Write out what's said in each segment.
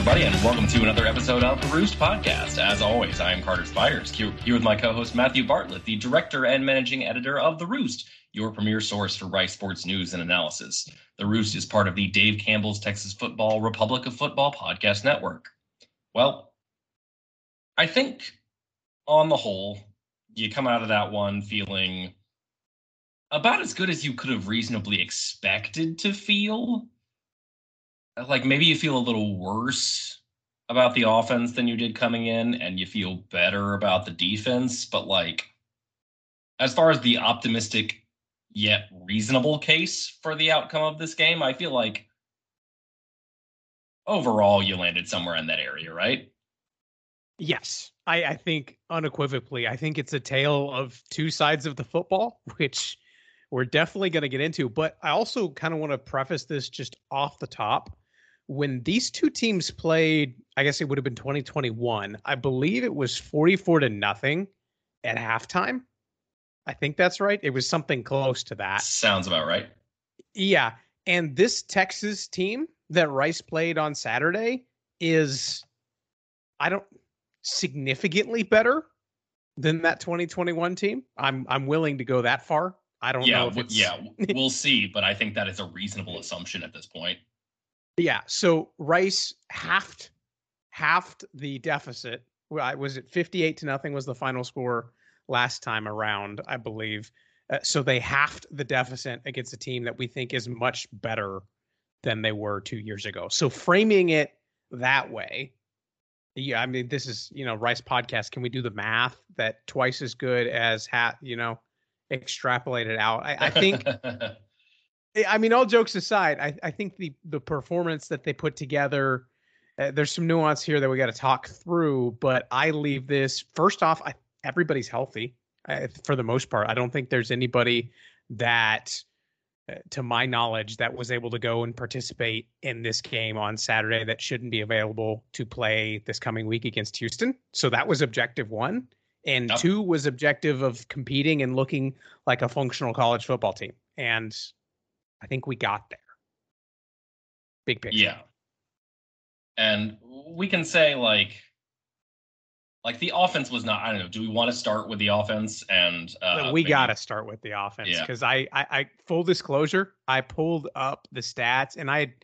everybody, and welcome to another episode of the Roost Podcast. As always, I am Carter here, here with my co host Matthew Bartlett, the director and managing editor of The Roost, your premier source for Rice sports news and analysis. The Roost is part of the Dave Campbell's Texas Football Republic of Football podcast network. Well, I think on the whole, you come out of that one feeling about as good as you could have reasonably expected to feel. Like maybe you feel a little worse about the offense than you did coming in, and you feel better about the defense. But like, as far as the optimistic yet reasonable case for the outcome of this game, I feel like overall you landed somewhere in that area, right? Yes, I, I think unequivocally, I think it's a tale of two sides of the football, which we're definitely going to get into. But I also kind of want to preface this just off the top. When these two teams played, I guess it would have been 2021. I believe it was 44 to nothing at halftime. I think that's right. It was something close to that. Sounds about right. Yeah. And this Texas team that Rice played on Saturday is, I don't, significantly better than that 2021 team. I'm I'm willing to go that far. I don't yeah, know if it's yeah, we'll see, but I think that is a reasonable assumption at this point. Yeah, so Rice halved halved the deficit. Was it 58 to nothing was the final score last time around, I believe. Uh, so they halved the deficit against a team that we think is much better than they were 2 years ago. So framing it that way, yeah, I mean, this is you know Rice podcast. Can we do the math that twice as good as hat? You know, extrapolated out. I, I think. I mean, all jokes aside, I, I think the the performance that they put together. Uh, there's some nuance here that we got to talk through, but I leave this first off. I, everybody's healthy uh, for the most part. I don't think there's anybody that uh, to my knowledge, that was able to go and participate in this game on Saturday that shouldn't be available to play this coming week against Houston. So that was objective one. And two was objective of competing and looking like a functional college football team. And I think we got there. Big picture. Yeah. And we can say, like, like the offense was not. I don't know. Do we want to start with the offense? And uh, we got to start with the offense because yeah. I, I, I, full disclosure, I pulled up the stats and I,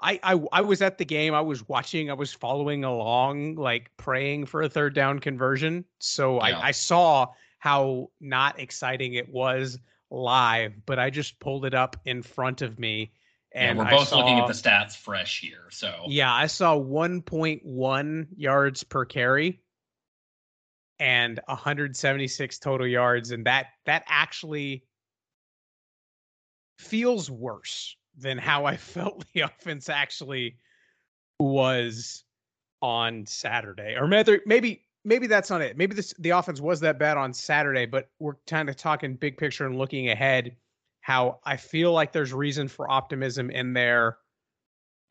I, I, I was at the game. I was watching. I was following along, like praying for a third down conversion. So yeah. I, I saw how not exciting it was live, but I just pulled it up in front of me. And yeah, we're both saw, looking at the stats fresh here. So yeah, I saw 1.1 yards per carry and 176 total yards and that that actually feels worse than how I felt the offense actually was on Saturday. Or maybe maybe maybe that's not it. Maybe this the offense was that bad on Saturday, but we're kind of talking big picture and looking ahead how I feel like there's reason for optimism in there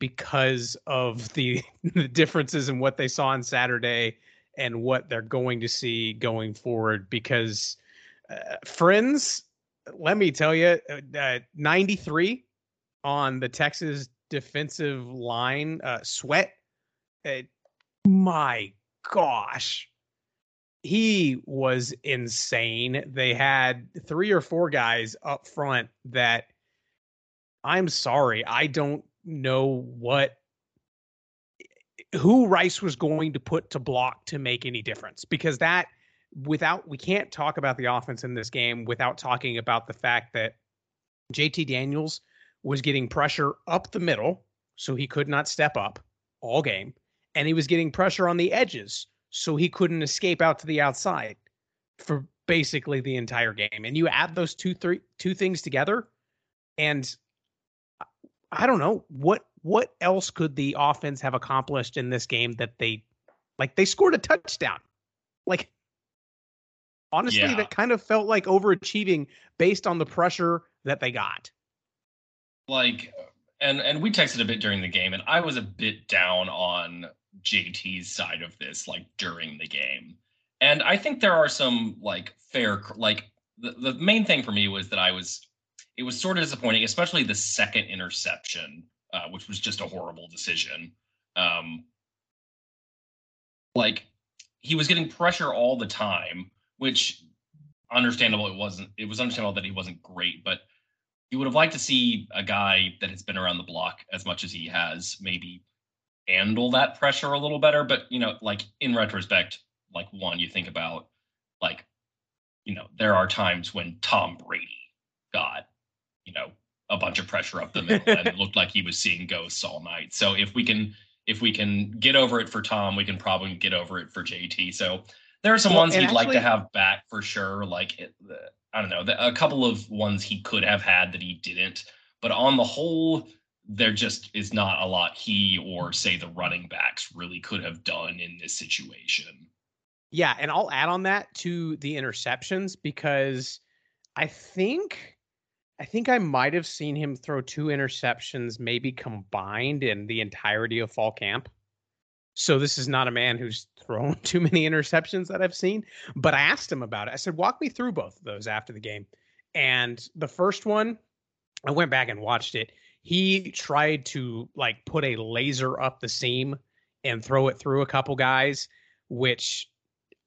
because of the, the differences in what they saw on Saturday and what they're going to see going forward because uh, friends let me tell you uh, uh 93 on the texas defensive line uh, sweat my gosh. He was insane. They had three or four guys up front that i'm sorry i don't know what who Rice was going to put to block to make any difference because that without we can't talk about the offense in this game without talking about the fact that JT Daniels was getting pressure up the middle so he could not step up all game and he was getting pressure on the edges so he couldn't escape out to the outside for basically the entire game and you add those two three two things together and I don't know what what else could the offense have accomplished in this game that they like they scored a touchdown. Like honestly yeah. that kind of felt like overachieving based on the pressure that they got. Like and and we texted a bit during the game and I was a bit down on JT's side of this like during the game. And I think there are some like fair like the, the main thing for me was that I was it was sort of disappointing, especially the second interception uh, which was just a horrible decision. Um, like he was getting pressure all the time, which understandable it wasn't it was understandable that he wasn't great, but you would have liked to see a guy that has been around the block as much as he has maybe handle that pressure a little better. But you know, like in retrospect, like one, you think about like, you know, there are times when Tom Brady got, you know, a bunch of pressure up the middle and it looked like he was seeing ghosts all night. So if we can if we can get over it for Tom, we can probably get over it for JT. So there are some well, ones he'd actually, like to have back for sure. Like it, the, I don't know, the, a couple of ones he could have had that he didn't. But on the whole, there just is not a lot he or say the running backs really could have done in this situation. Yeah, and I'll add on that to the interceptions because I think I think I might have seen him throw two interceptions maybe combined in the entirety of fall camp. So this is not a man who's thrown too many interceptions that I've seen, but I asked him about it. I said, "Walk me through both of those after the game." And the first one, I went back and watched it he tried to like put a laser up the seam and throw it through a couple guys, which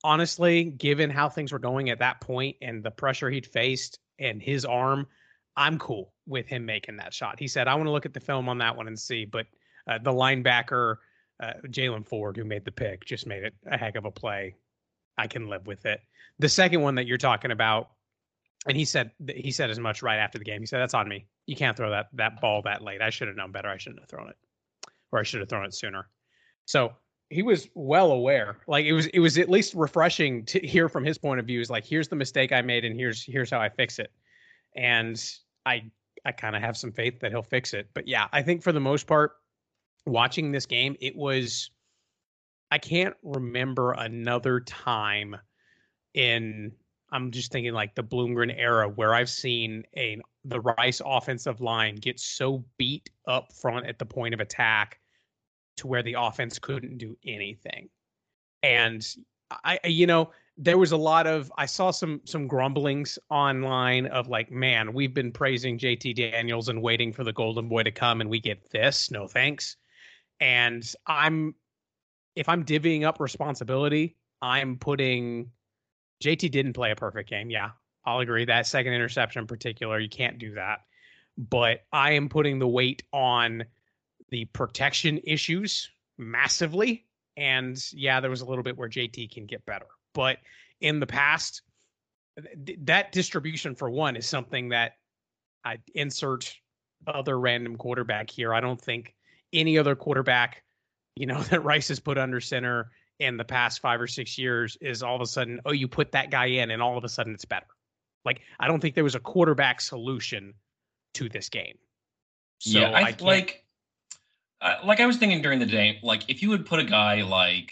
honestly, given how things were going at that point and the pressure he'd faced and his arm, I'm cool with him making that shot. He said, I want to look at the film on that one and see. But uh, the linebacker, uh, Jaylan Ford, who made the pick, just made it a heck of a play. I can live with it. The second one that you're talking about, and he said he said as much right after the game. He said, "That's on me you can't throw that that ball that late. I should have known better. I shouldn't have thrown it, or I should have thrown it sooner. So he was well aware. Like it was it was at least refreshing to hear from his point of view. Is like here's the mistake I made, and here's here's how I fix it. And I I kind of have some faith that he'll fix it. But yeah, I think for the most part, watching this game, it was. I can't remember another time in I'm just thinking like the Bloomgren era where I've seen a the Rice offensive line get so beat up front at the point of attack to where the offense couldn't do anything. And I you know, there was a lot of I saw some some grumblings online of like, man, we've been praising JT Daniels and waiting for the golden boy to come and we get this. No thanks. And I'm if I'm divvying up responsibility, I'm putting JT didn't play a perfect game. Yeah, I'll agree. That second interception in particular, you can't do that. But I am putting the weight on the protection issues massively. And yeah, there was a little bit where JT can get better. But in the past, th- that distribution, for one, is something that I insert other random quarterback here. I don't think any other quarterback, you know, that Rice has put under center in the past five or six years is all of a sudden, oh, you put that guy in and all of a sudden it's better. Like, I don't think there was a quarterback solution to this game. So yeah, I, I like, uh, like I was thinking during the day, like if you would put a guy like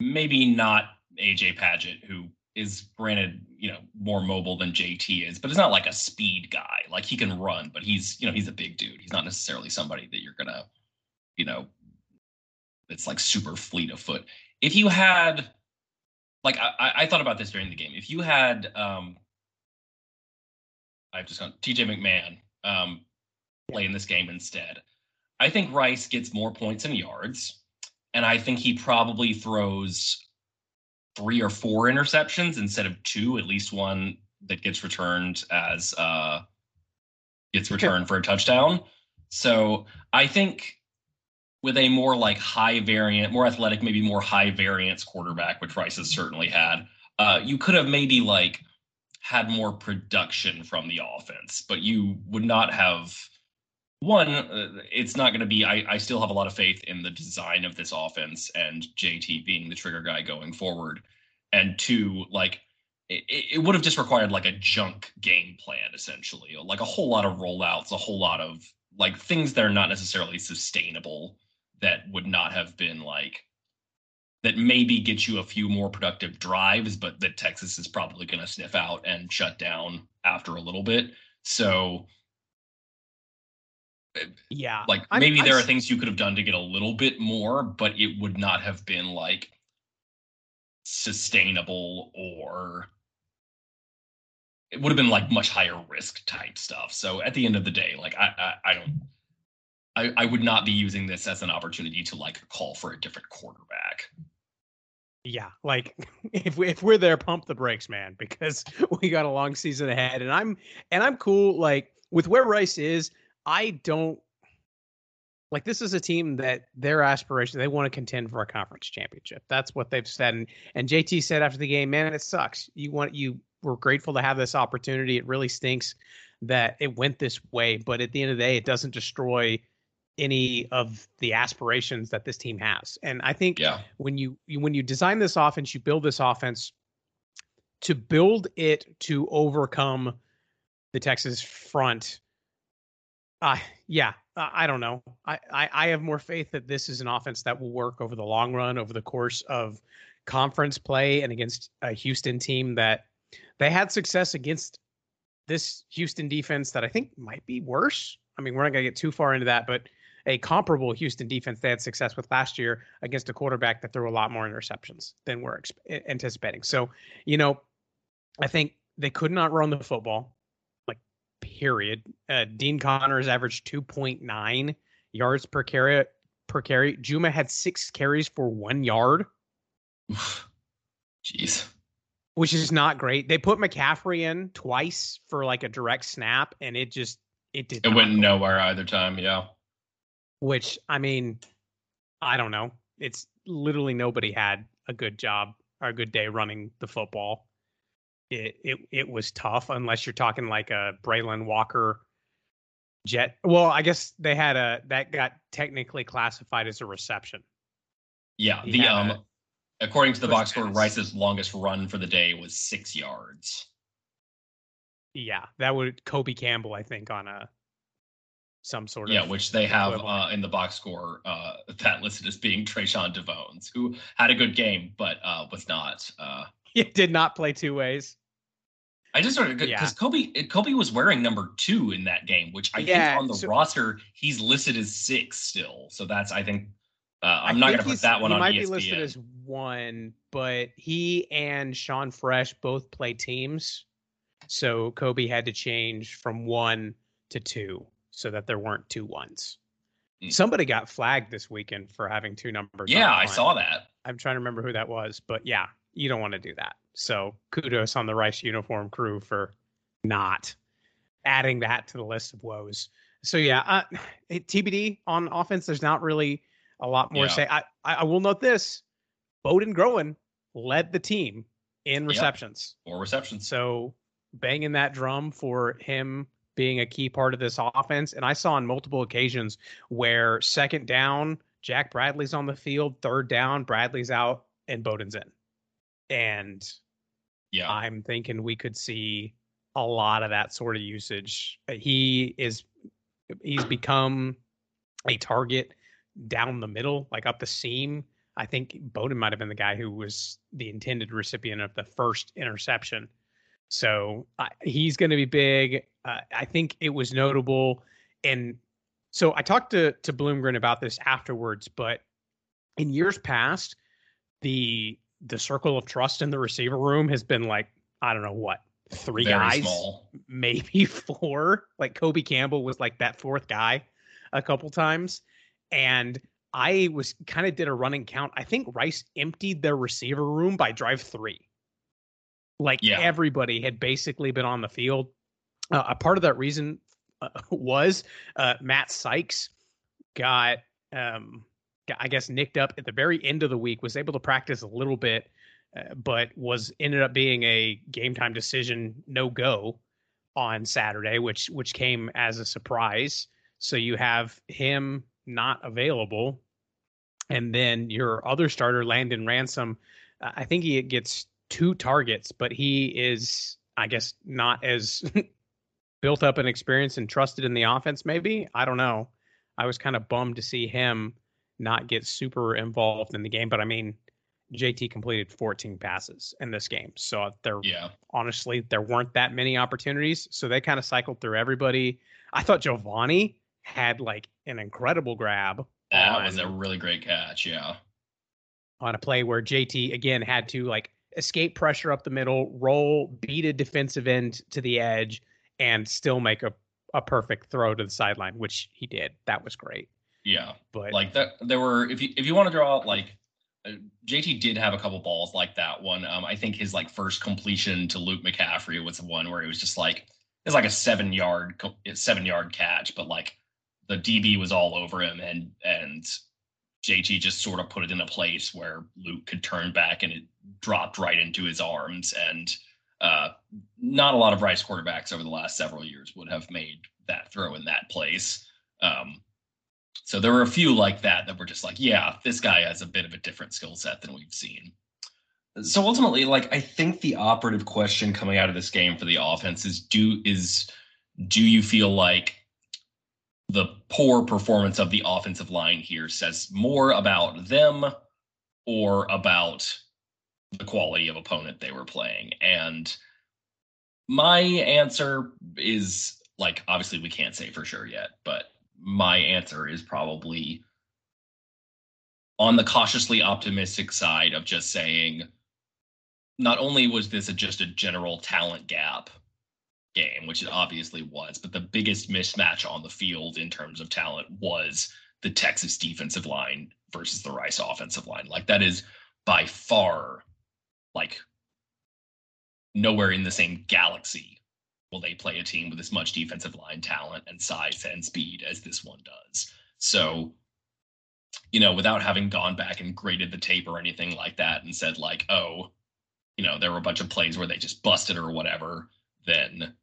maybe not AJ Padgett, who is granted, you know, more mobile than JT is, but it's not like a speed guy. Like he can run, but he's, you know, he's a big dude. He's not necessarily somebody that you're gonna, you know, it's like super fleet of foot if you had like I, I thought about this during the game. If you had um I've just gone TJ McMahon um play in this game instead, I think Rice gets more points and yards. And I think he probably throws three or four interceptions instead of two, at least one that gets returned as uh gets returned for a touchdown. So I think with a more like high variant, more athletic, maybe more high variance quarterback, which Rice has certainly had, uh, you could have maybe like had more production from the offense, but you would not have one. Uh, it's not going to be. I, I still have a lot of faith in the design of this offense and JT being the trigger guy going forward. And two, like it, it would have just required like a junk game plan essentially, like a whole lot of rollouts, a whole lot of like things that are not necessarily sustainable that would not have been like that maybe get you a few more productive drives, but that Texas is probably going to sniff out and shut down after a little bit. So, yeah, like maybe I'm, there I'm... are things you could have done to get a little bit more, but it would not have been like sustainable or it would have been like much higher risk type stuff. So at the end of the day, like I, I, I don't I, I would not be using this as an opportunity to like call for a different quarterback. Yeah, like if we if we're there, pump the brakes, man, because we got a long season ahead, and I'm and I'm cool. Like with where Rice is, I don't like this is a team that their aspiration they want to contend for a conference championship. That's what they've said, and and JT said after the game, man, it sucks. You want you were grateful to have this opportunity. It really stinks that it went this way, but at the end of the day, it doesn't destroy any of the aspirations that this team has. And I think Yeah. when you, you when you design this offense, you build this offense to build it to overcome the Texas front. Uh yeah, I I don't know. I, I I have more faith that this is an offense that will work over the long run, over the course of conference play, and against a Houston team that they had success against this Houston defense that I think might be worse. I mean, we're not going to get too far into that, but a comparable Houston defense they had success with last year against a quarterback that threw a lot more interceptions than we're exp- anticipating. So, you know, I think they could not run the football, like, period. Uh, Dean Connors averaged 2.9 yards per carry. Per carry, Juma had six carries for one yard, Jeez. which is not great. They put McCaffrey in twice for like a direct snap, and it just it did. It went go nowhere either time. Yeah. Which I mean, I don't know. It's literally nobody had a good job or a good day running the football. It it it was tough unless you're talking like a Braylon Walker jet. Well, I guess they had a that got technically classified as a reception. Yeah. He The um a according to the box score. Rice's longest run for the day was six yards. Yeah, that would Kobe Campbell, I think, on a some sort Yeah, of which they have uh, in the box score uh, that listed as being Trayshawn Devones, who had a good game but uh, was not. Uh, It did not play two ways. I just of because Yeah. Kobe Kobe was wearing number two in that game, which I Yeah, think on the so- roster he's listed as six still. So that's I think uh, I I'm not think going to put that one he on E might ESPN. be listed as one, but he and Sean Fresh both play teams, so Kobe had to change from one to two so that there weren't two ones. Mm. Somebody got flagged this weekend for having two numbers. yeah, I saw that. I'm trying to remember who that was, but yeah, you don't want to do that. So kudos on the Rice uniform crew for not adding that to the list of woes. So yeah, uh, TBD on offense. There's not really a lot more to say. I, I will note this: Boden Groen led the team in receptions. Four receptions. So banging that drum for him being a key part of this offense. And I saw on multiple occasions where second down, Jack Bradley's on the field, third down, Bradley's out, and Boden's in. And Yeah, I'm thinking we could see a lot of that sort of usage. He is he's become a target down the middle, like up the seam. I think Boden might have been the guy who was the intended recipient of the first interception. So uh, he's going to be big. Uh, I think it was notable, and so I talked to to Bloomgren about this afterwards. But in years past, the the circle of trust in the receiver room has been like I don't know what three very guys, small. maybe four. Like Kobe Campbell was like that fourth guy a couple times. And I was kind of did a running count. I think Rice emptied their receiver room by drive three. Like Yeah. everybody had basically been on the field. Uh, a part of that reason uh, was uh, Matt Sykes got, um, got, I guess, nicked up at the very end of the week, was able to practice a little bit, uh, but was ended up being a game time decision no go on Saturday, which which came as a surprise. So you have him not available, and then your other starter, Landon Ransom. I think he gets two targets, but he is, I guess, not as built up an experience and trusted in the offense. Maybe I don't know. I was kind of bummed to see him not get super involved in the game, but I mean, JT completed 14 passes in this game, so there Yeah, honestly, there weren't that many opportunities. So they kind of cycled through everybody. I thought Giovanni had like an incredible grab that on, was a really great catch. Yeah, on a play where JT again had to like escape pressure up the middle, roll, beat a defensive end to the edge, and still make a, a perfect throw to the sideline, which he did. That was great. yeah. But Like that, there were if you if you want to draw out like uh, JT did have a couple balls like that one. Um, I think his like first completion to Luke McCaffrey was the one where it was just like it's like a seven yard seven yard catch, but like the DB was all over him, and and JT just sort of put it in a place where Luke could turn back, and it dropped right into his arms. And uh, not a lot of Rice quarterbacks over the last several years would have made that throw in that place. Um, so there were a few like that that were just like, yeah, this guy has a bit of a different skill set than we've seen. So ultimately, like I think the operative question coming out of this game for the offense is do is do you feel like the poor performance of the offensive line here says more about them or about the quality of opponent they were playing? And my answer is like obviously we can't say for sure yet, but my answer is probably on the cautiously optimistic side of just saying not only was this a, just a general talent gap game, which it obviously was, but the biggest mismatch on the field in terms of talent was the Texas defensive line versus the Rice offensive line. Like that is by far like nowhere in the same galaxy will they play a team with as much defensive line talent and size and speed as this one does. So, you know, without having gone back and graded the tape or anything like that and said like, oh, you know, there were a bunch of plays where they just busted or whatever, then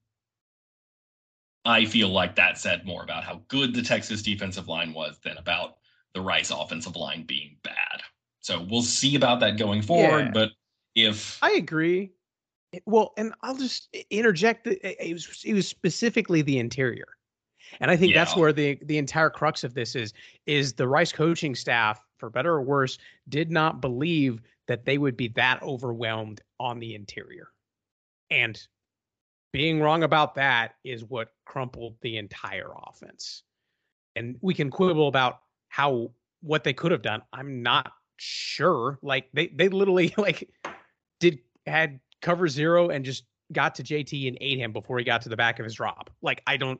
I feel like that said more about how good the Texas defensive line was than about the Rice offensive line being bad. So we'll see about that going forward. Yeah. But if I agree, eh, well, and I'll just interject that eh, it was it was specifically the interior. And I think yeah. that's where the the entire crux of this is is the Rice coaching staff, for better or worse, did not believe that they would be that overwhelmed on the interior. And being wrong about that is what crumpled the entire offense. And we can quibble about how what they could have done. I'm not sure. Like they they literally like did had cover zero and just got to JT and ate him before he got to the back of his drop. Like I don't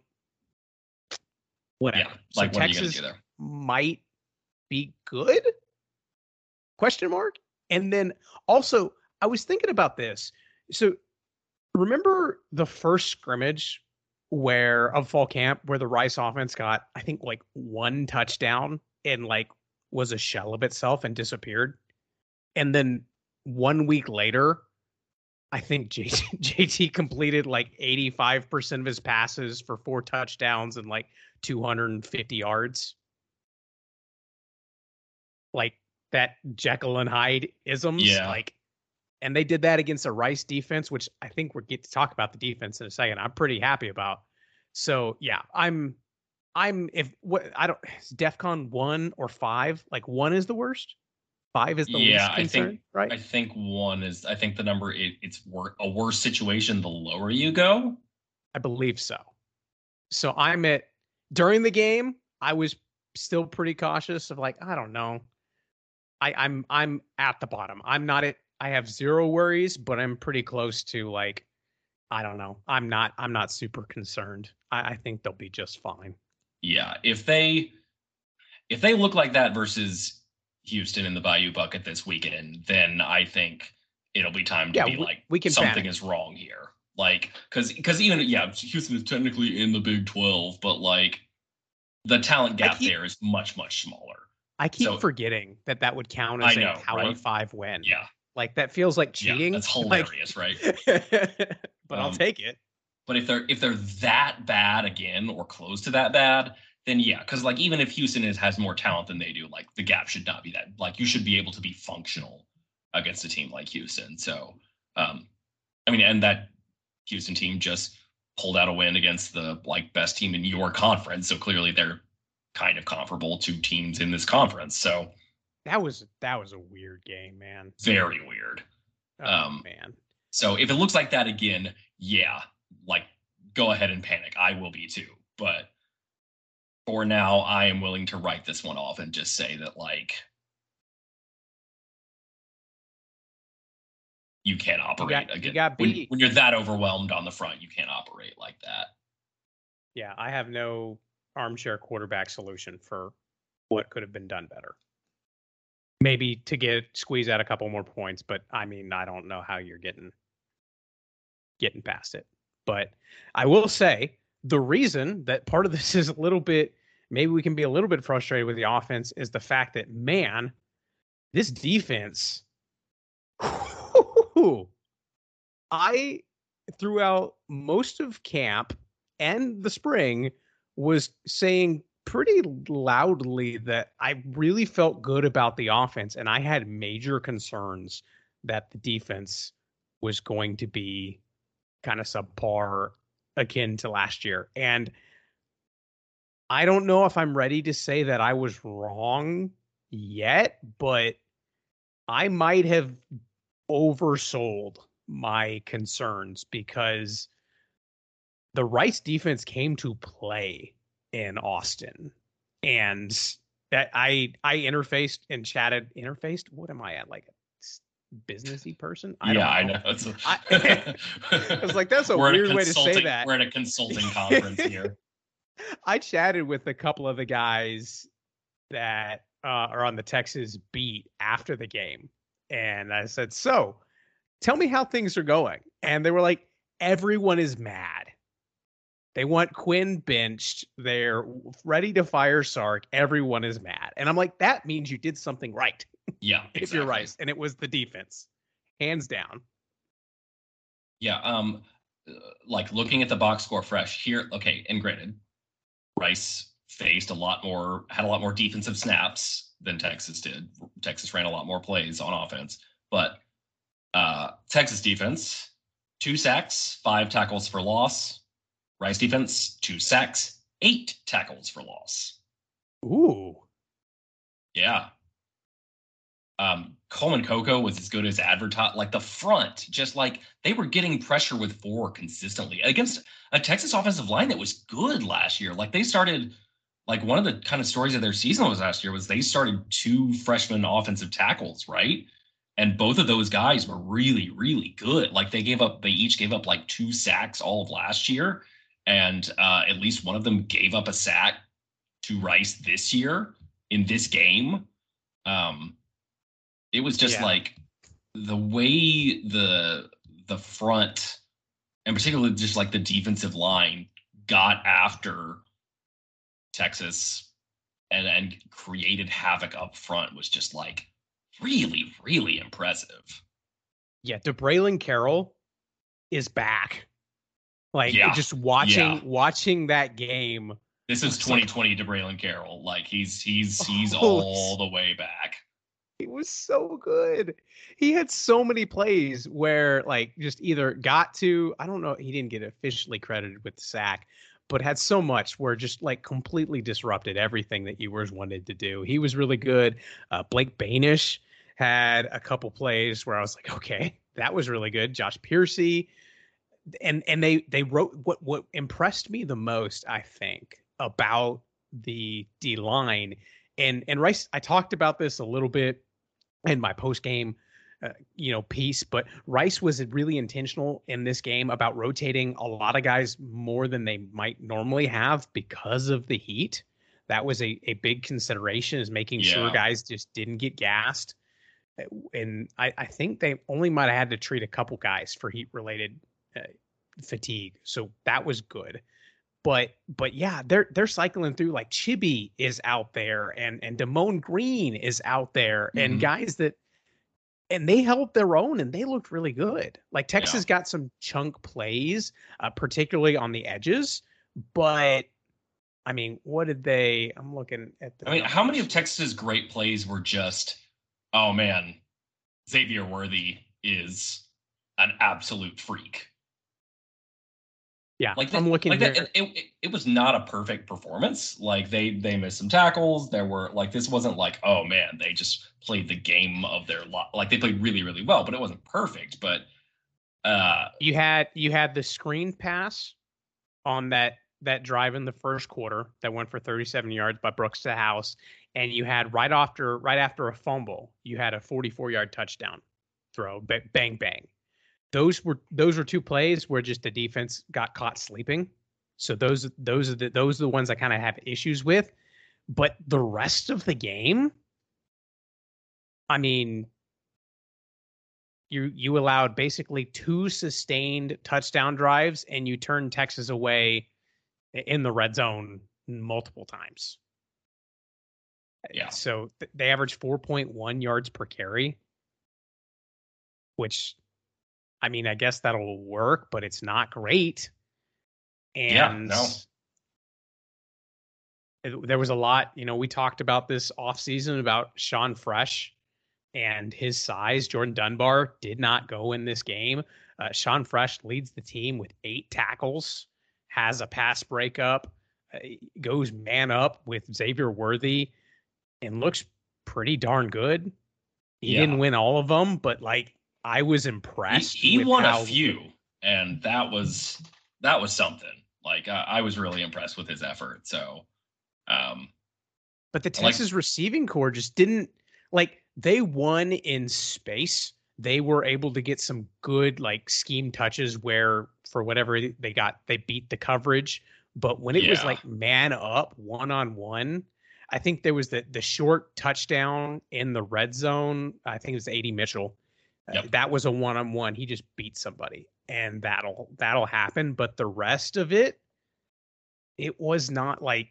whatever. Yeah, like so what Texas might be good? Question mark. And then also I was thinking about this. So remember the first scrimmage where of fall camp where the Rice offense got I think like one touchdown and like was a shell of itself and disappeared. And then one week later, I think JT, JT completed like 85% of his passes for four touchdowns and like 250 yards. Like that Jekyll and Hyde isms. Yeah. Like and they did that against a Rice defense, which I think we're get to talk about the defense in a second. I'm pretty happy about. So yeah, I'm I'm if what I don't is DEFCON one or five. Like one is the worst. Five is the yeah, least concern, I think, right? I think one is. I think the number it, it's wor- a worse situation the lower you go. I believe so. So I'm at during the game. I was still pretty cautious of like I don't know. I, I'm I'm at the bottom. I'm not at I have zero worries, but I'm pretty close to like, I don't know. I'm not. I'm not super concerned. I, I think they'll be just fine. Yeah, if they if they look like that versus Houston in the Bayou Bucket this weekend, then I think it'll be time to yeah, be we, like we can something panic. is wrong here. Like, because because even yeah, Houston is technically in the Big Twelve, but like the talent gap keep, there is much much smaller. I keep so, forgetting that that would count as know, a Power right? Five win. Yeah, like that feels like cheating. Yeah, that's hilarious, like, right? but um, I'll take it. But if they're if they're that bad again or close to that bad, then yeah, because like even if Houston is has more talent than they do, like the gap should not be that. Like you should be able to be functional against a team like Houston. So, um, I mean, and that Houston team just pulled out a win against the like best team in your conference. So clearly they're kind of comparable to teams in this conference. So that was that was a weird game, man. Very weird. Oh, um, man. So if it looks like that again, yeah, like go ahead and panic. I will be too. But for now, I am willing to write this one off and just say that like you can't operate you got, again. You when, when you're that overwhelmed on the front, you can't operate like that. Yeah, I have no armchair quarterback solution for what could have been done better. maybe to get squeeze out a couple more points. But I mean, I don't know how you're getting getting past it. But I will say the reason that part of this is a little bit maybe we can be a little bit frustrated with the offense is the fact that man, this defense. I throughout most of camp and the spring was saying pretty loudly that I really felt good about the offense and I had major concerns that the defense was going to be kind of subpar akin to last year. And I don't know if I'm ready to say that I was wrong yet, but I might have oversold my concerns because the Rice defense came to play in Austin. And that I I interfaced and chatted interfaced. What am I at? Like businessy person? I yeah, I know. It's a... I, I was like, that's a we're weird way to say that. We're at a consulting conference here. I chatted with a couple of the guys that uh, are on the Texas beat after the game, and I said, "So, tell me how things are going." And they were like, "Everyone is mad. They want Quinn benched. They're ready to fire Sark. Everyone is mad." And I'm like, "That means you did something right." Yeah, if you're right, and it was the defense, hands down. Yeah, um, like looking at the box score fresh here. Okay, and granted, Rice faced a lot more, had a lot more defensive snaps than Texas did. Texas ran a lot more plays on offense, but uh, Texas defense, two sacks, five tackles for loss. Rice defense, two sacks, eight tackles for loss. Ooh. Yeah. Um, Coleman Coco was as good as advertised. Like the front, just like they were getting pressure with four consistently against a Texas offensive line that was good last year. Like they started, like one of the kind of stories of their season was last year was they started two freshman offensive tackles, right? And both of those guys were really, really good. Like they gave up, they each gave up like two sacks all of last year. And uh, at least one of them gave up a sack to Rice this year in this game. Um, it was just yeah. like the way the the front and particularly just like the defensive line got after Texas and and created havoc up front was just like really really impressive. Yeah, DeBraylen Carroll is back. Like yeah. just watching yeah. watching that game. This is 2020 like, DeBraylen Carroll. Like he's he's he's oh, all the way back. He was so good. He had so many plays where like just either got to, I don't know, he didn't get officially credited with the sack, but had so much where just like completely disrupted everything that Ewers wanted to do. He was really good. Uh, Blake Banish had a couple plays where I was like, okay, that was really good. Josh Pearcy. And and they they wrote what what impressed me the most, I think, about the D line and and Rice, I talked about this a little bit in my post game, uh, you know, piece, but Rice was really intentional in this game about rotating a lot of guys more than they might normally have because of the heat. That was a, a big consideration is making yeah. sure guys just didn't get gassed. Uh, and I, I think they only might have had to treat a couple guys for heat related uh, fatigue. So that was good but but yeah, they're they're cycling through like Chibi is out there and and Demone Green is out there mm-hmm. and guys that and they held their own and they looked really good. Like Texas yeah. got some chunk plays, uh, particularly on the edges, but I mean, what did they? I'm looking at the. I mean, how many of Texas's great plays were just, oh man, Xavier Worthy is an absolute freak. Yeah, like that, I'm looking. Like it, it, it, was not a perfect performance. Like they they missed some tackles. There were like this wasn't like oh man they just played the game of their life. Like they played really really well, but it wasn't perfect. But uh you had you had the screen pass on that that drive in the first quarter that went for 37 yards by Brooks to the house, and you had right after right after a fumble you had a 44 yard touchdown throw bang bang those were those were two plays where just the defense got caught sleeping. So those those are the those are the ones I kind of have issues with. But the rest of the game, I mean, you you allowed basically two sustained touchdown drives, and you turned Texas away in the red zone multiple times. Yeah. So th- they averaged 4.1 yards per carry, which, I mean, I guess that'll work, but it's not great. And Yeah, no. it- there was a lot, you know, we talked about this offseason about Sean Fresh and his size. Jordan Dunbar did not go in this game. Uh, Sean Fresh leads the team with eight tackles, has a pass breakup, uh, goes man up with Xavier Worthy, and looks pretty darn good. He Yeah. didn't win all of them, but like I was impressed. he with won how- a few, and that was that was something. Like I, I was really impressed with his effort. So, um, But the I like- Texas receiving core just didn't like they won in space. They were able to get some good like scheme touches where for whatever they got, they beat the coverage. But when it was like man up one on one, I think there was the the short touchdown in the red zone. I think it was AD Mitchell. Uh, Yep. that was a one on one. He just beat somebody, and that'll that'll happen. But the rest of it, it was not like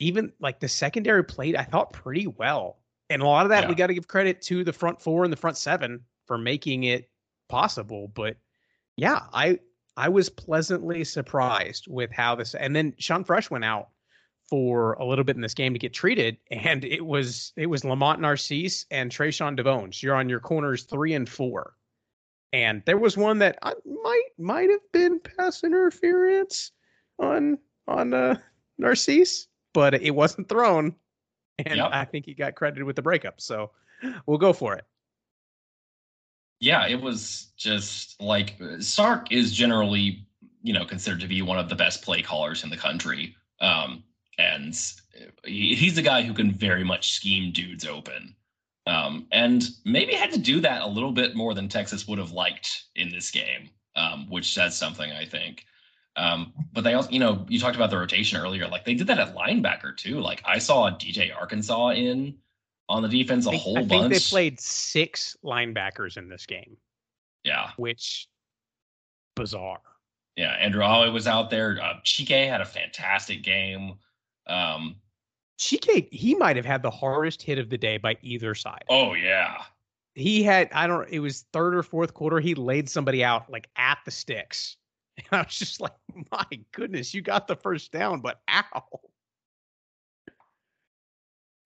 even like the secondary played, I thought pretty well. And a lot of that we got to give credit to the front four and the front seven for making it possible. But yeah, I I was pleasantly surprised with how this and then Sean Fresh went out for a little bit in this game to get treated, and it was it was Lamont Narcisse and Trayshawn Devones. You're on your corners three and four. And there was one that I might might have been pass interference on on uh Narcisse, but it wasn't thrown. And Yep. I think he got credited with the breakup. So we'll go for it. yeah, it was just like Sark is generally, you know, considered to be one of the best play callers in the country. Um, and he's the guy who can very much scheme dudes open. Um, and maybe had to do that a little bit more than Texas would have liked in this game, um, which says something, I think. Um, but they also, you know, you talked about the rotation earlier. Like they did that at linebacker too. Like I saw DJ Arkansas in on the defense a think, whole I think bunch. they played six linebackers in this game, yeah. which bizarre. Yeah, Andrew Holloway was out there. Uh, Chike had a fantastic game. Um, Chike, he might have had the hardest hit of the day by either side. oh yeah, He had, I don't, it was third or fourth quarter. He laid somebody out like at the sticks. And I was just like, my goodness, you got the first down, but ow.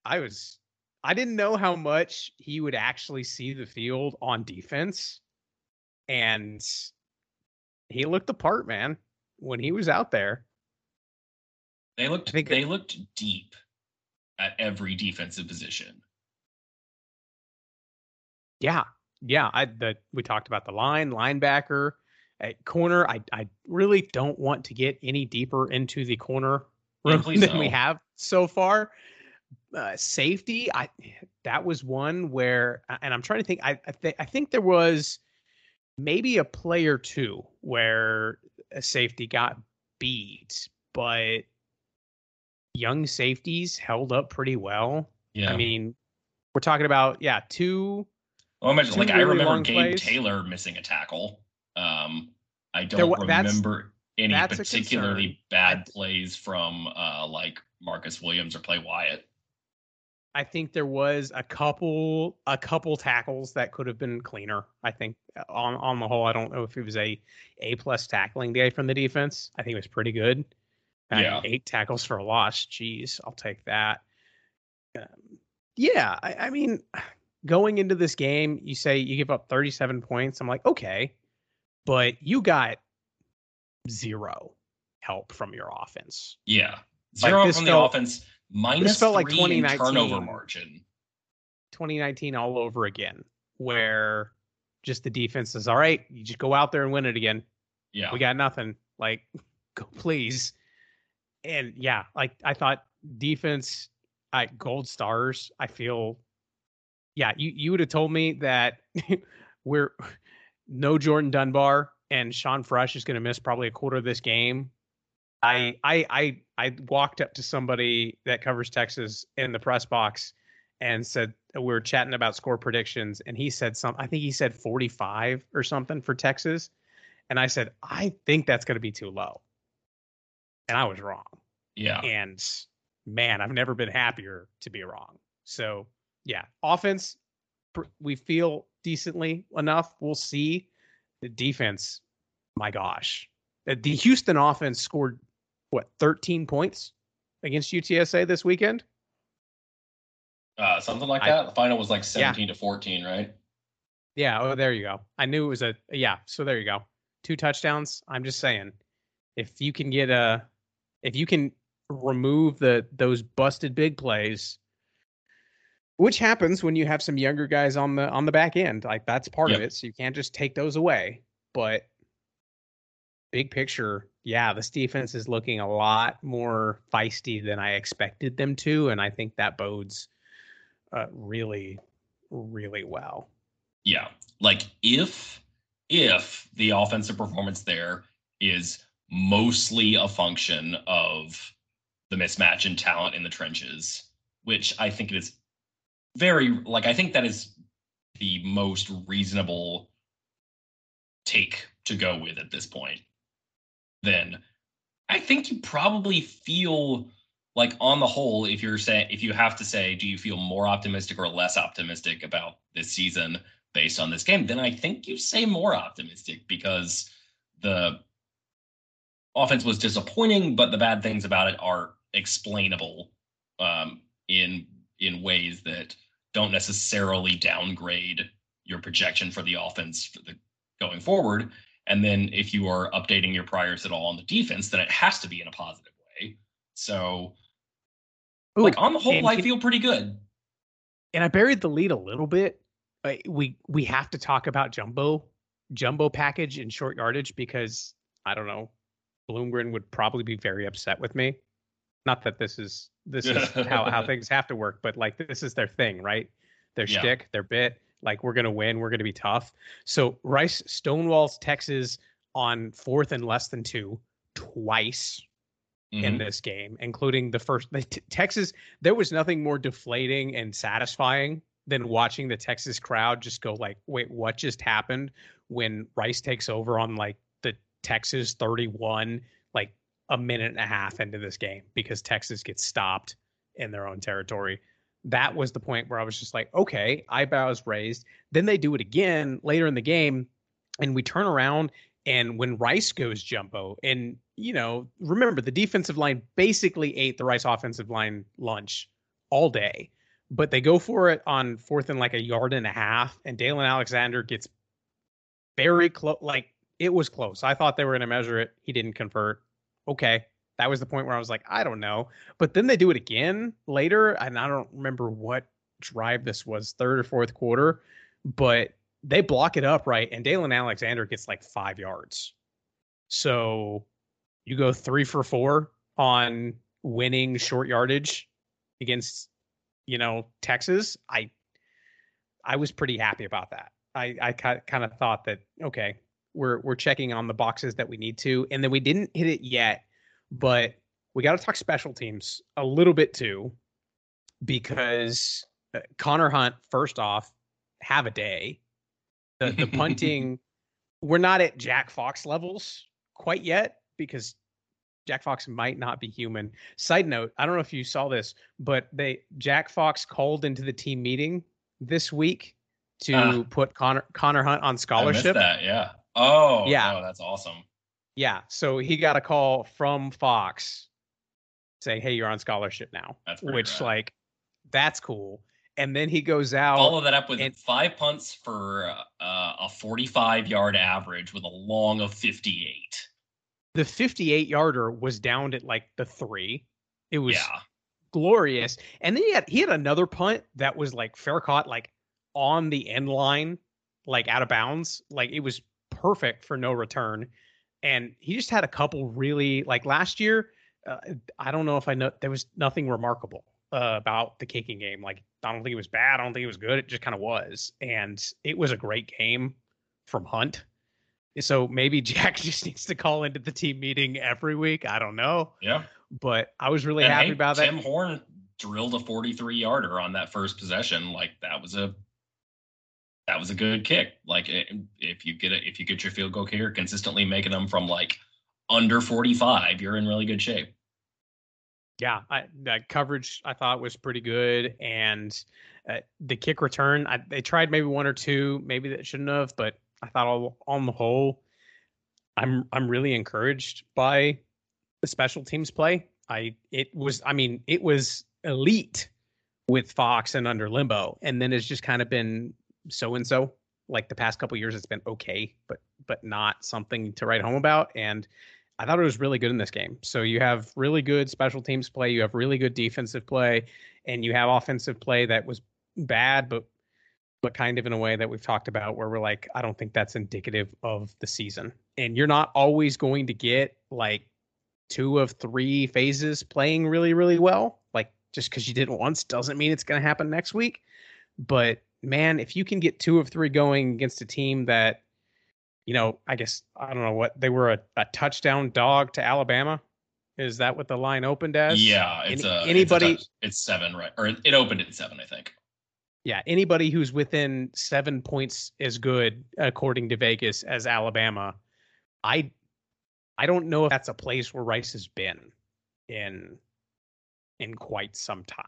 I was, I didn't know how much he would actually see the field on defense. And he looked the part, man, when he was out there. They looked they looked deep at every defensive position. Yeah, yeah. I the we talked about the line, linebacker, at corner. I I really don't want to get any deeper into the corner room please than we have so far. Uh, safety, I that was one where, and I'm trying to think. I I, th- I think there was maybe a play or two where a safety got beat, but young safeties held up pretty well. Yeah, I mean, we're talking about yeah, two well, imagine, two like I remember Gabe plays. Taylor missing a tackle. Um, I don't that's- remember any particularly bad plays from uh, like Marcus Williams or Plae Wyatt. I think there was a couple a couple tackles that could have been cleaner. I think on on the whole, I don't know if it was a A plus tackling day from the defense. I think it was pretty good. Yeah. eight tackles for a loss. Jeez, I'll take that. Um, yeah, I, I mean, going into this game, you say you give up 37 points. I'm like, okay, but you got zero help from your offense. Yeah, zero this from the offense, minus felt like three in 2019. turnover margin. 2019 all over again, where just the defense is all right. You just go out there and win it again. Yeah, We got nothing. Like, go please. And yeah, like I thought defense at gold stars. I feel, yeah, you you would have told me that we're no Jordan Dunbar and Sean Fresh is going to miss probably a quarter of this game. I I I I walked up to somebody that covers Texas in the press box and said uh, we were chatting about score predictions, and he said some. I think he said 45 or something for Texas, and I said I think that's going to be too low, and I was wrong. Yeah. And man, I've never been happier to be wrong. So yeah, offense, we feel decently enough. We'll see. The defense, my gosh, the Houston offense scored what 13 points against UTSA this weekend. Uh, something like that. The final was like 17 yeah. to 14, right? Yeah. Oh, there you go. I knew it was a yeah. So there you go. Two touchdowns. I'm just saying, if you can get a, if you can remove the those busted big plays, which happens when you have some younger guys on the on the back end. Like that's part yep. of it. So you can't just take those away. But big picture, yeah, this defense is looking a lot more feisty than I expected them to, and I think that bodes uh, really, really well. Yeah, like if if the offensive performance there is mostly a function of the mismatch in talent in the trenches, which I think is very like I think that is the most reasonable take to go with at this point. Then I think you probably feel like on the whole, if you're saying if you have to say, do you feel more optimistic or less optimistic about this season based on this game, then I think you say more optimistic because the offense was disappointing, but the bad things about it are explainable um, in in ways that don't necessarily downgrade your projection for the offense for the going forward. And then if you are updating your priors at all on the defense, then it has to be in a positive way. So, Ooh, like on the whole, I feel pretty good. And I buried the lead a little bit. We we have to talk about jumbo jumbo package and short yardage because I don't know, Bloomgren would probably be very upset with me not that this is this is how, how things have to work, but like this is their thing, right? Their yeah. shtick, their bit. Like we're gonna win, we're gonna be tough. So Rice stonewalls Texas on fourth and less than two twice mm-hmm. in this game, including the first the t- Texas. There was nothing more deflating and satisfying than watching the Texas crowd just go like, "Wait, what just happened?" When Rice takes over on like Texas 31, like a minute and a half into this game because Texas gets stopped in their own territory. That was the point where I was just like, okay, eyebrows raised. Then they do it again later in the game, and we turn around and when Rice goes jumbo, and you know, remember the defensive line basically ate the Rice offensive line lunch all day, but they go for it on fourth and like a yard and a half, and Daylan Alexander gets very close. Like it was close. I thought they were going to measure it. He didn't convert okay. That was the point where I was like, I don't know. But then they do it again later, and I don't remember what drive this was, third or fourth quarter, but they block it up right, and Daylan Alexander gets like five yards. So you go three for four on winning short yardage against, you know, Texas. I I was pretty happy about that. I I kind of thought that okay, we're we're checking on the boxes that we need to, and then we didn't hit it yet, but we got to talk special teams a little bit too, because uh, Connor Hunt, first off, have a day. The the punting, we're not at Jack Fox levels quite yet because Jack Fox might not be human. Side note, I don't know if you saw this, but they Jack Fox called into the team meeting this week to uh, put Connor Connor Hunt on scholarship. that, yeah. Oh, yeah. Oh, that's awesome. Yeah. So he got a call from Fox saying, "Hey, you're on scholarship now." That's which rad. like that's cool. And then he goes out. Follow that up with and, five punts for uh, a 45 yard average with a long of 58. The 58 yarder was downed at like the three. It was yeah. glorious. And then he had he had another punt that was like fair caught, like on the end line, like out of bounds. Like it was perfect for no return. And he just had a couple really like last year. Uh, I don't know if I know there was nothing remarkable uh, about the kicking game. Like I don't think it was bad. I don't think it was good. It just kind of was, and it was a great game from Hunt. So maybe Jack just needs to call into the team meeting every week. I don't know. Yeah. But I was really and happy hey, about Tim that. Tim Horn drilled a 43 yarder on that first possession. Like that was a that was a good kick. Like if you get it, if you get your field goal kicker consistently making them from like under 45, you're in really good shape. Yeah, I, that coverage I thought was pretty good, and uh, the kick return I, they tried maybe one or two, maybe that shouldn't have, but I thought all, on the whole, I'm I'm really encouraged by the special teams play. I it was I mean it was elite with Fox and under Limbo, and then it's just kind of been so and so. Like the past couple years, it's been okay, but but not something to write home about. And I thought it was really good in this game. So you have really good special teams play, you have really good defensive play, and you have offensive play that was bad, but but kind of in a way that we've talked about where we're like, I don't think that's indicative of the season. And you're not always going to get like two of three phases playing really, really well. Like just because you did it once doesn't mean it's going to happen next week. But man, if you can get two of three going against a team that, you know, I guess I don't know what they were a, a touchdown dog to Alabama. Is that what the line opened as? Yeah, it's Any, a, anybody. It's, a it's seven, right? Or it opened at seven, I think. Yeah, anybody who's within seven points is good, according to Vegas, as Alabama. I, I don't know if that's a place where Rice has been in, in quite some time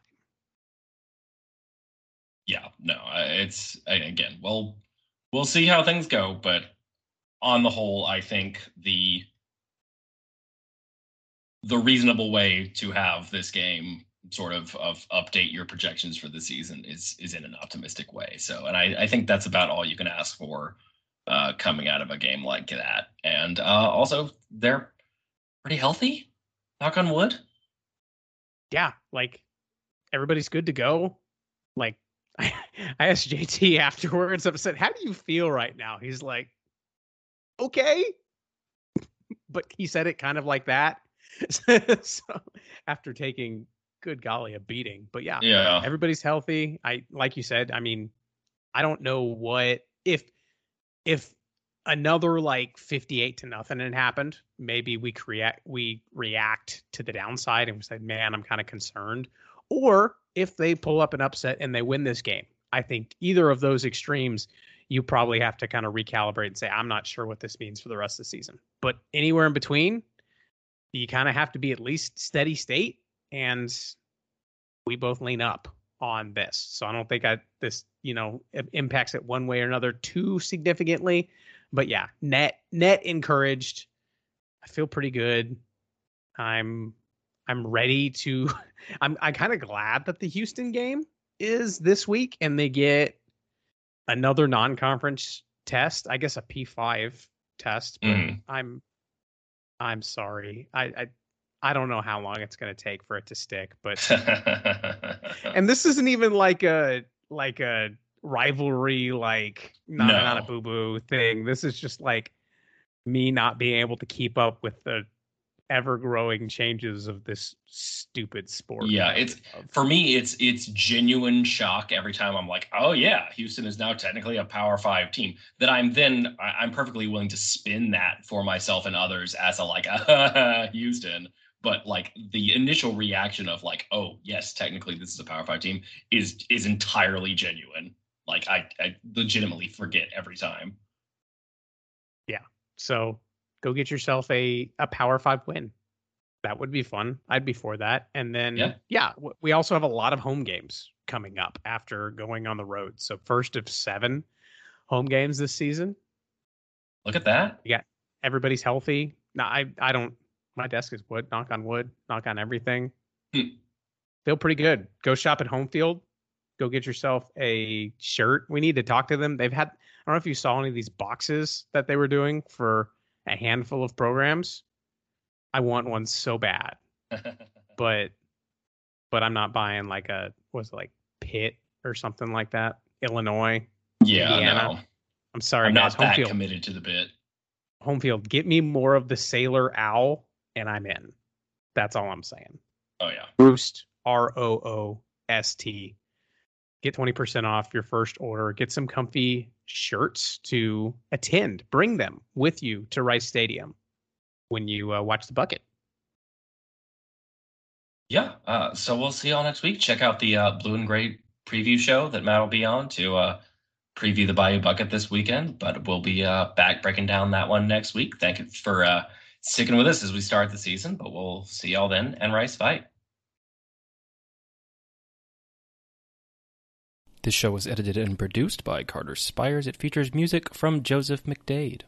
yeah, no, it's again, well, we'll see how things go, but on the whole, I think the the reasonable way to have this game sort of of update your projections for the season is is in an optimistic way. So, and I, I think that's about all you can ask for uh, coming out of a game like that. And uh, also, they're pretty healthy. Knock on wood. Yeah, like everybody's good to go. Like I, asked JT afterwards. I said, "How do you feel right now?" He's like, "Okay," but he said it kind of like that. so after taking, good golly, a beating. But yeah, yeah, everybody's healthy. I like you said. I mean, I don't know what if if another like 58 to nothing had happened maybe we create we react to the downside and we say man i'm kind of concerned or if they pull up an upset and they win this game. I think either of those extremes, you probably have to kind of recalibrate and say, I'm not sure what this means for the rest of the season. But anywhere in between, you kind of have to be at least steady state. And we both lean up on this. So I don't think I this, you know, impacts it one way or another too significantly. But yeah, net net encouraged. I feel pretty good. I'm I'm ready to. I'm I'm kind of glad that the Houston game is this week and they get another non-conference test. I guess a P5 test. But mm. I'm I'm sorry. I, I I don't know how long it's going to take for it to stick, but and this isn't even like a like a rivalry like not no. not a boo boo thing. This is just like me not being able to keep up with the ever growing changes of this stupid sport. Yeah, it's for me it's it's genuine shock every time I'm like, "Oh yeah, Houston is now technically a Power 5 team." That I'm then I'm perfectly willing to spin that for myself and others as a like Houston, but like the initial reaction of like, "Oh, yes, technically this is a Power 5 team" is is entirely genuine. Like I I legitimately forget every time. Yeah. So go get yourself a a Power Five win. That would be fun. I'd be for that. And then yeah, yeah we also have a lot of home games coming up after going on the road. So first of seven home games this season. Look at that. Yeah, everybody's healthy. No, I I don't. My desk is wood. Knock on wood. Knock on everything. Hmm. Feel pretty good. Go shop at Home Field. Go get yourself a shirt. We need to talk to them. They've had. I don't know if you saw any of these boxes that they were doing for a handful of programs. I want one so bad, but but I'm not buying like a was it like Pitt or something like that. Illinois, yeah, Indiana. No. I'm sorry, I'm guys. not that field, committed to the bit. Home field, get me more of the Sailor Owl, and I'm in. That's all I'm saying. Oh yeah, Roost R O O S T. Get 20% off your first order. Get some comfy shirts to attend. Bring them with you to Rice Stadium when you uh, watch the bucket. Yeah. Uh, so we'll see y'all next week. Check out the uh, Blue and Gray preview show that Matt will be on to uh, preview the Bayou Bucket this weekend. But we'll be uh, back breaking down that one next week. Thank you for uh, sticking with us as we start the season. But we'll see y'all then and Rice fight. This show was edited and produced by Carter Spires. It features music from Joseph McDade.